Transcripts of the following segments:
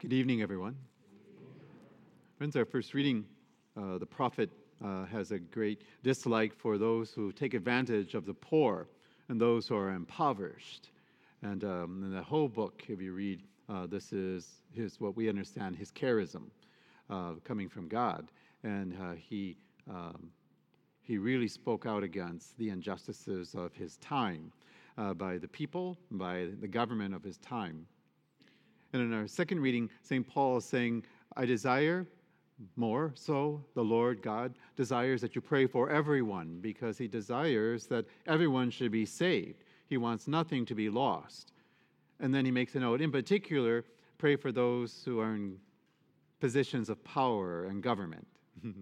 Good evening, everyone. Friends, our first reading, uh, the prophet uh, has a great dislike for those who take advantage of the poor and those who are impoverished. And um, in the whole book, if you read, uh, this is his, what we understand, his charism uh, coming from God. And uh, he, um, he really spoke out against the injustices of his time uh, by the people, by the government of his time. And in our second reading, St. Paul is saying, I desire more so the Lord God desires that you pray for everyone because he desires that everyone should be saved. He wants nothing to be lost. And then he makes a note, in particular, pray for those who are in positions of power and government.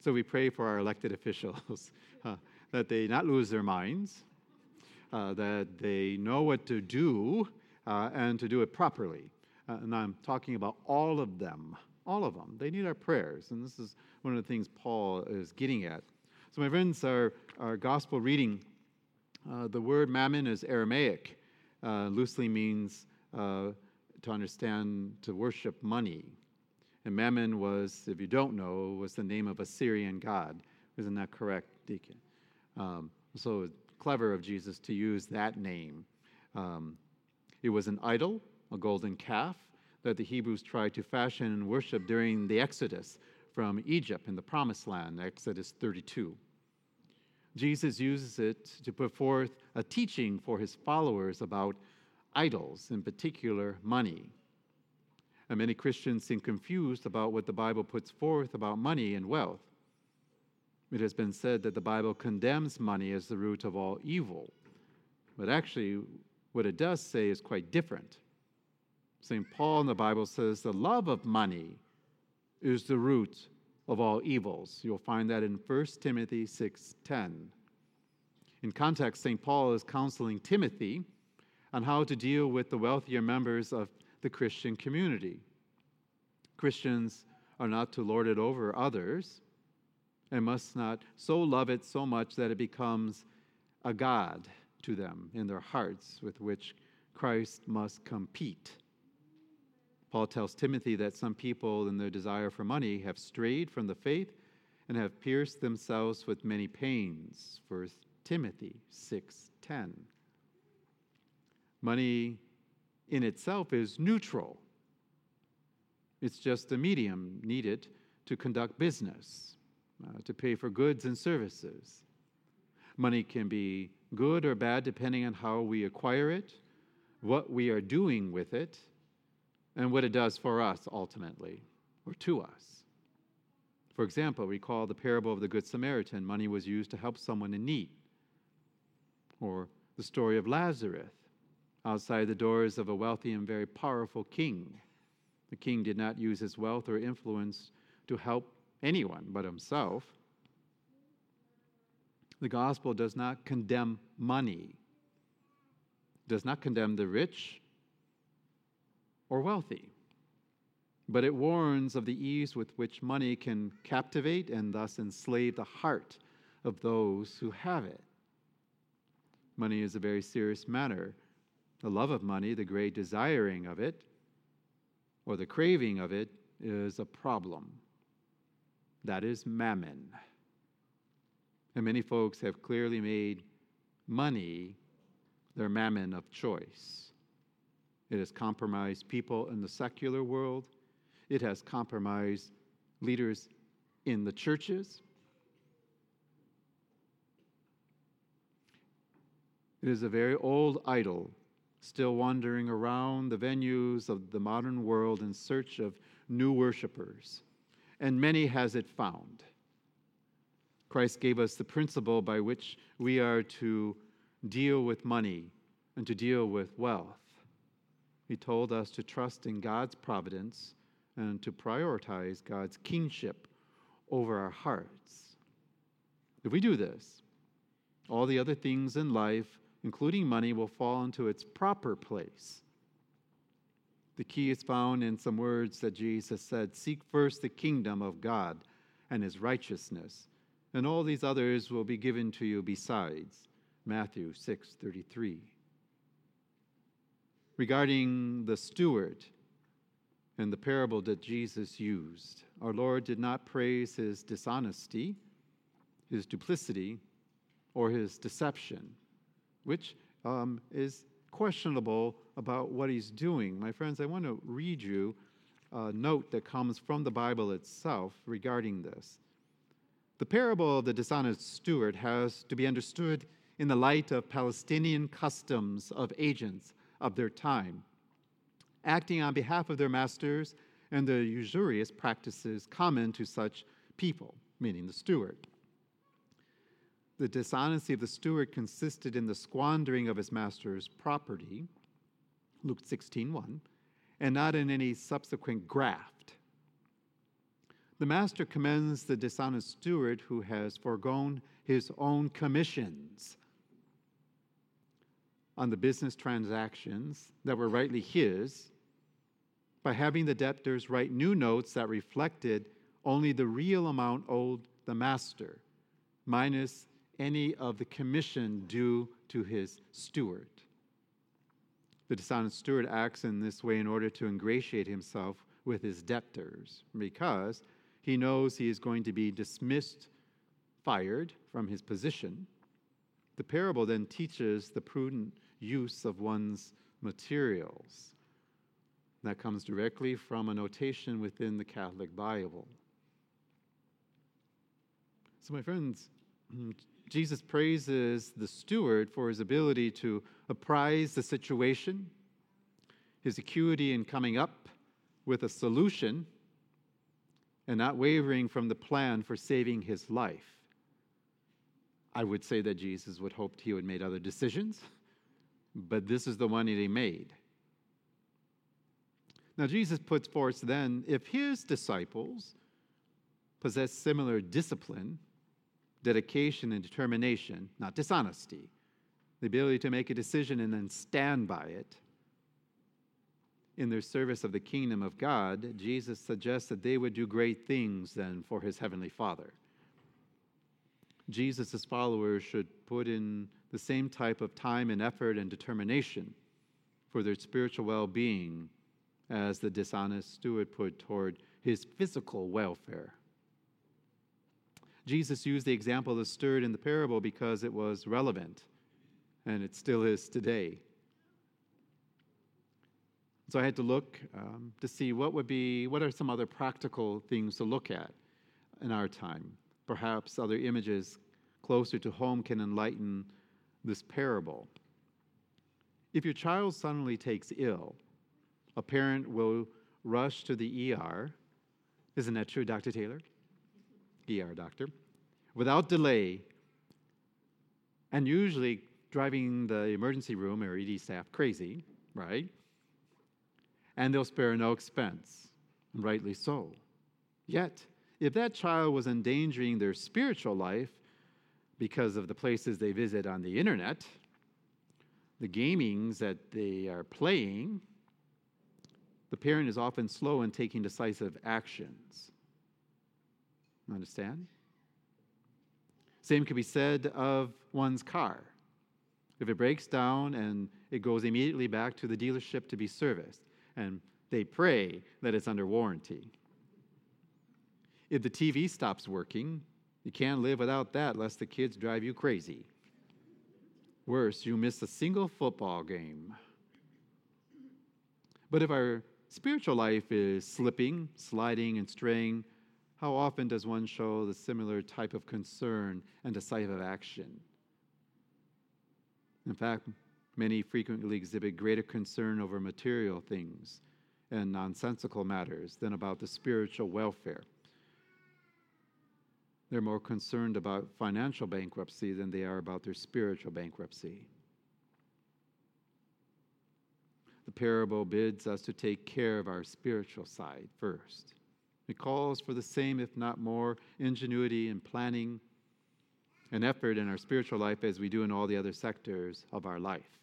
so we pray for our elected officials uh, that they not lose their minds, uh, that they know what to do uh, and to do it properly. Uh, and I'm talking about all of them, all of them. They need our prayers. And this is one of the things Paul is getting at. So, my friends, our, our gospel reading, uh, the word mammon is Aramaic, uh, loosely means uh, to understand, to worship money. And mammon was, if you don't know, was the name of a Syrian god. Isn't that correct, Deacon? Um, so clever of Jesus to use that name. Um, it was an idol, a golden calf, that the Hebrews tried to fashion and worship during the Exodus from Egypt in the Promised Land, Exodus 32. Jesus uses it to put forth a teaching for his followers about idols, in particular money. And many Christians seem confused about what the Bible puts forth about money and wealth. It has been said that the Bible condemns money as the root of all evil. But actually, what it does say is quite different. St. Paul in the Bible says the love of money is the root of all evils. You'll find that in 1 Timothy 6:10. In context, St. Paul is counseling Timothy on how to deal with the wealthier members of the Christian community. Christians are not to lord it over others and must not so love it so much that it becomes a god to them in their hearts with which Christ must compete. Paul tells Timothy that some people, in their desire for money, have strayed from the faith and have pierced themselves with many pains. 1 Timothy 6:10. Money in itself is neutral. It's just a medium needed to conduct business, uh, to pay for goods and services. Money can be good or bad depending on how we acquire it, what we are doing with it, and what it does for us ultimately, or to us. For example, recall the parable of the Good Samaritan. Money was used to help someone in need. Or the story of Lazarus outside the doors of a wealthy and very powerful king. The king did not use his wealth or influence to help anyone but himself. The gospel does not condemn money, does not condemn the rich or wealthy, but it warns of the ease with which money can captivate and thus enslave the heart of those who have it. Money is a very serious matter. The love of money, the great desiring of it, or the craving of it, is a problem. That is mammon. And many folks have clearly made money their mammon of choice. It has compromised people in the secular world, it has compromised leaders in the churches. It is a very old idol still wandering around the venues of the modern world in search of new worshipers, and many has it found. Christ gave us the principle by which we are to deal with money and to deal with wealth. He told us to trust in God's providence and to prioritize God's kingship over our hearts. If we do this, all the other things in life, including money, will fall into its proper place. The key is found in some words that Jesus said Seek first the kingdom of God and his righteousness and all these others will be given to you besides. Matthew 6:33. Regarding the steward, and the parable that Jesus used. Our Lord did not praise his dishonesty, his duplicity, or his deception, which um, is questionable about what he's doing. My friends, I want to read you a note that comes from the Bible itself regarding this. The parable of the dishonest steward has to be understood in the light of Palestinian customs of agents of their time, acting on behalf of their masters and the usurious practices common to such people, meaning the steward. The dishonesty of the steward consisted in the squandering of his master's property, Luke 16:1, and not in any subsequent graft. The master commends the dishonest steward who has foregone his own commissions on the business transactions that were rightly his by having the debtors write new notes that reflected only the real amount owed the master, minus any of the commission due to his steward. The dishonest steward acts in this way in order to ingratiate himself with his debtors because he knows he is going to be dismissed, fired from his position. The parable then teaches the prudent use of one's materials. That comes directly from a notation within the Catholic Bible. So, my friends, Jesus praises the steward for his ability to apprise the situation, his acuity in coming up with a solution, and not wavering from the plan for saving his life. I would say that Jesus would hoped he would made other decisions, but this is the one that he made. Now Jesus puts forth then if his disciples possess similar discipline, dedication, and determination, not dishonesty, the ability to make a decision and then stand by it. In their service of the kingdom of God, Jesus suggests that they would do great things then for his heavenly Father. Jesus' followers should put in the same type of time and effort and determination for their spiritual well being as the dishonest steward put toward his physical welfare. Jesus used the example of the steward in the parable because it was relevant, and it still is today. So I had to look um, to see what would be, what are some other practical things to look at in our time. Perhaps other images closer to home can enlighten this parable. If your child suddenly takes ill, a parent will rush to the ER. Isn't that true, Dr. Taylor? ER doctor, without delay, and usually driving the emergency room or ED staff crazy, right? And they'll spare no expense, and rightly so. Yet, if that child was endangering their spiritual life because of the places they visit on the internet, the gamings that they are playing, the parent is often slow in taking decisive actions. Understand? Same could be said of one's car. If it breaks down and it goes immediately back to the dealership to be serviced, and they pray that it's under warranty. If the TV stops working, you can't live without that lest the kids drive you crazy. Worse, you miss a single football game. But if our spiritual life is slipping, sliding, and straying, how often does one show the similar type of concern and decisive action? In fact, many frequently exhibit greater concern over material things and nonsensical matters than about the spiritual welfare. They're more concerned about financial bankruptcy than they are about their spiritual bankruptcy. The parable bids us to take care of our spiritual side first. It calls for the same, if not more, ingenuity and planning and effort in our spiritual life as we do in all the other sectors of our life.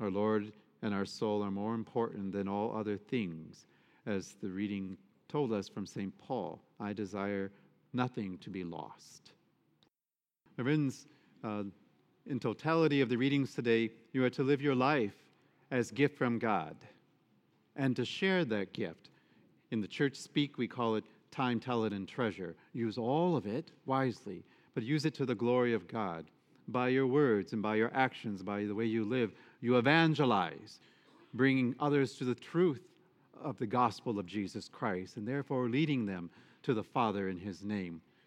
Our Lord and our soul are more important than all other things, as the reading told us from St. Paul I desire nothing to be lost. My friends, uh, in totality of the readings today, you are to live your life as gift from God. and to share that gift. In the church speak, we call it time, talent, and treasure. Use all of it wisely, but use it to the glory of God. By your words and by your actions, by the way you live, you evangelize, bringing others to the truth of the gospel of Jesus Christ, and therefore leading them to the Father in his name.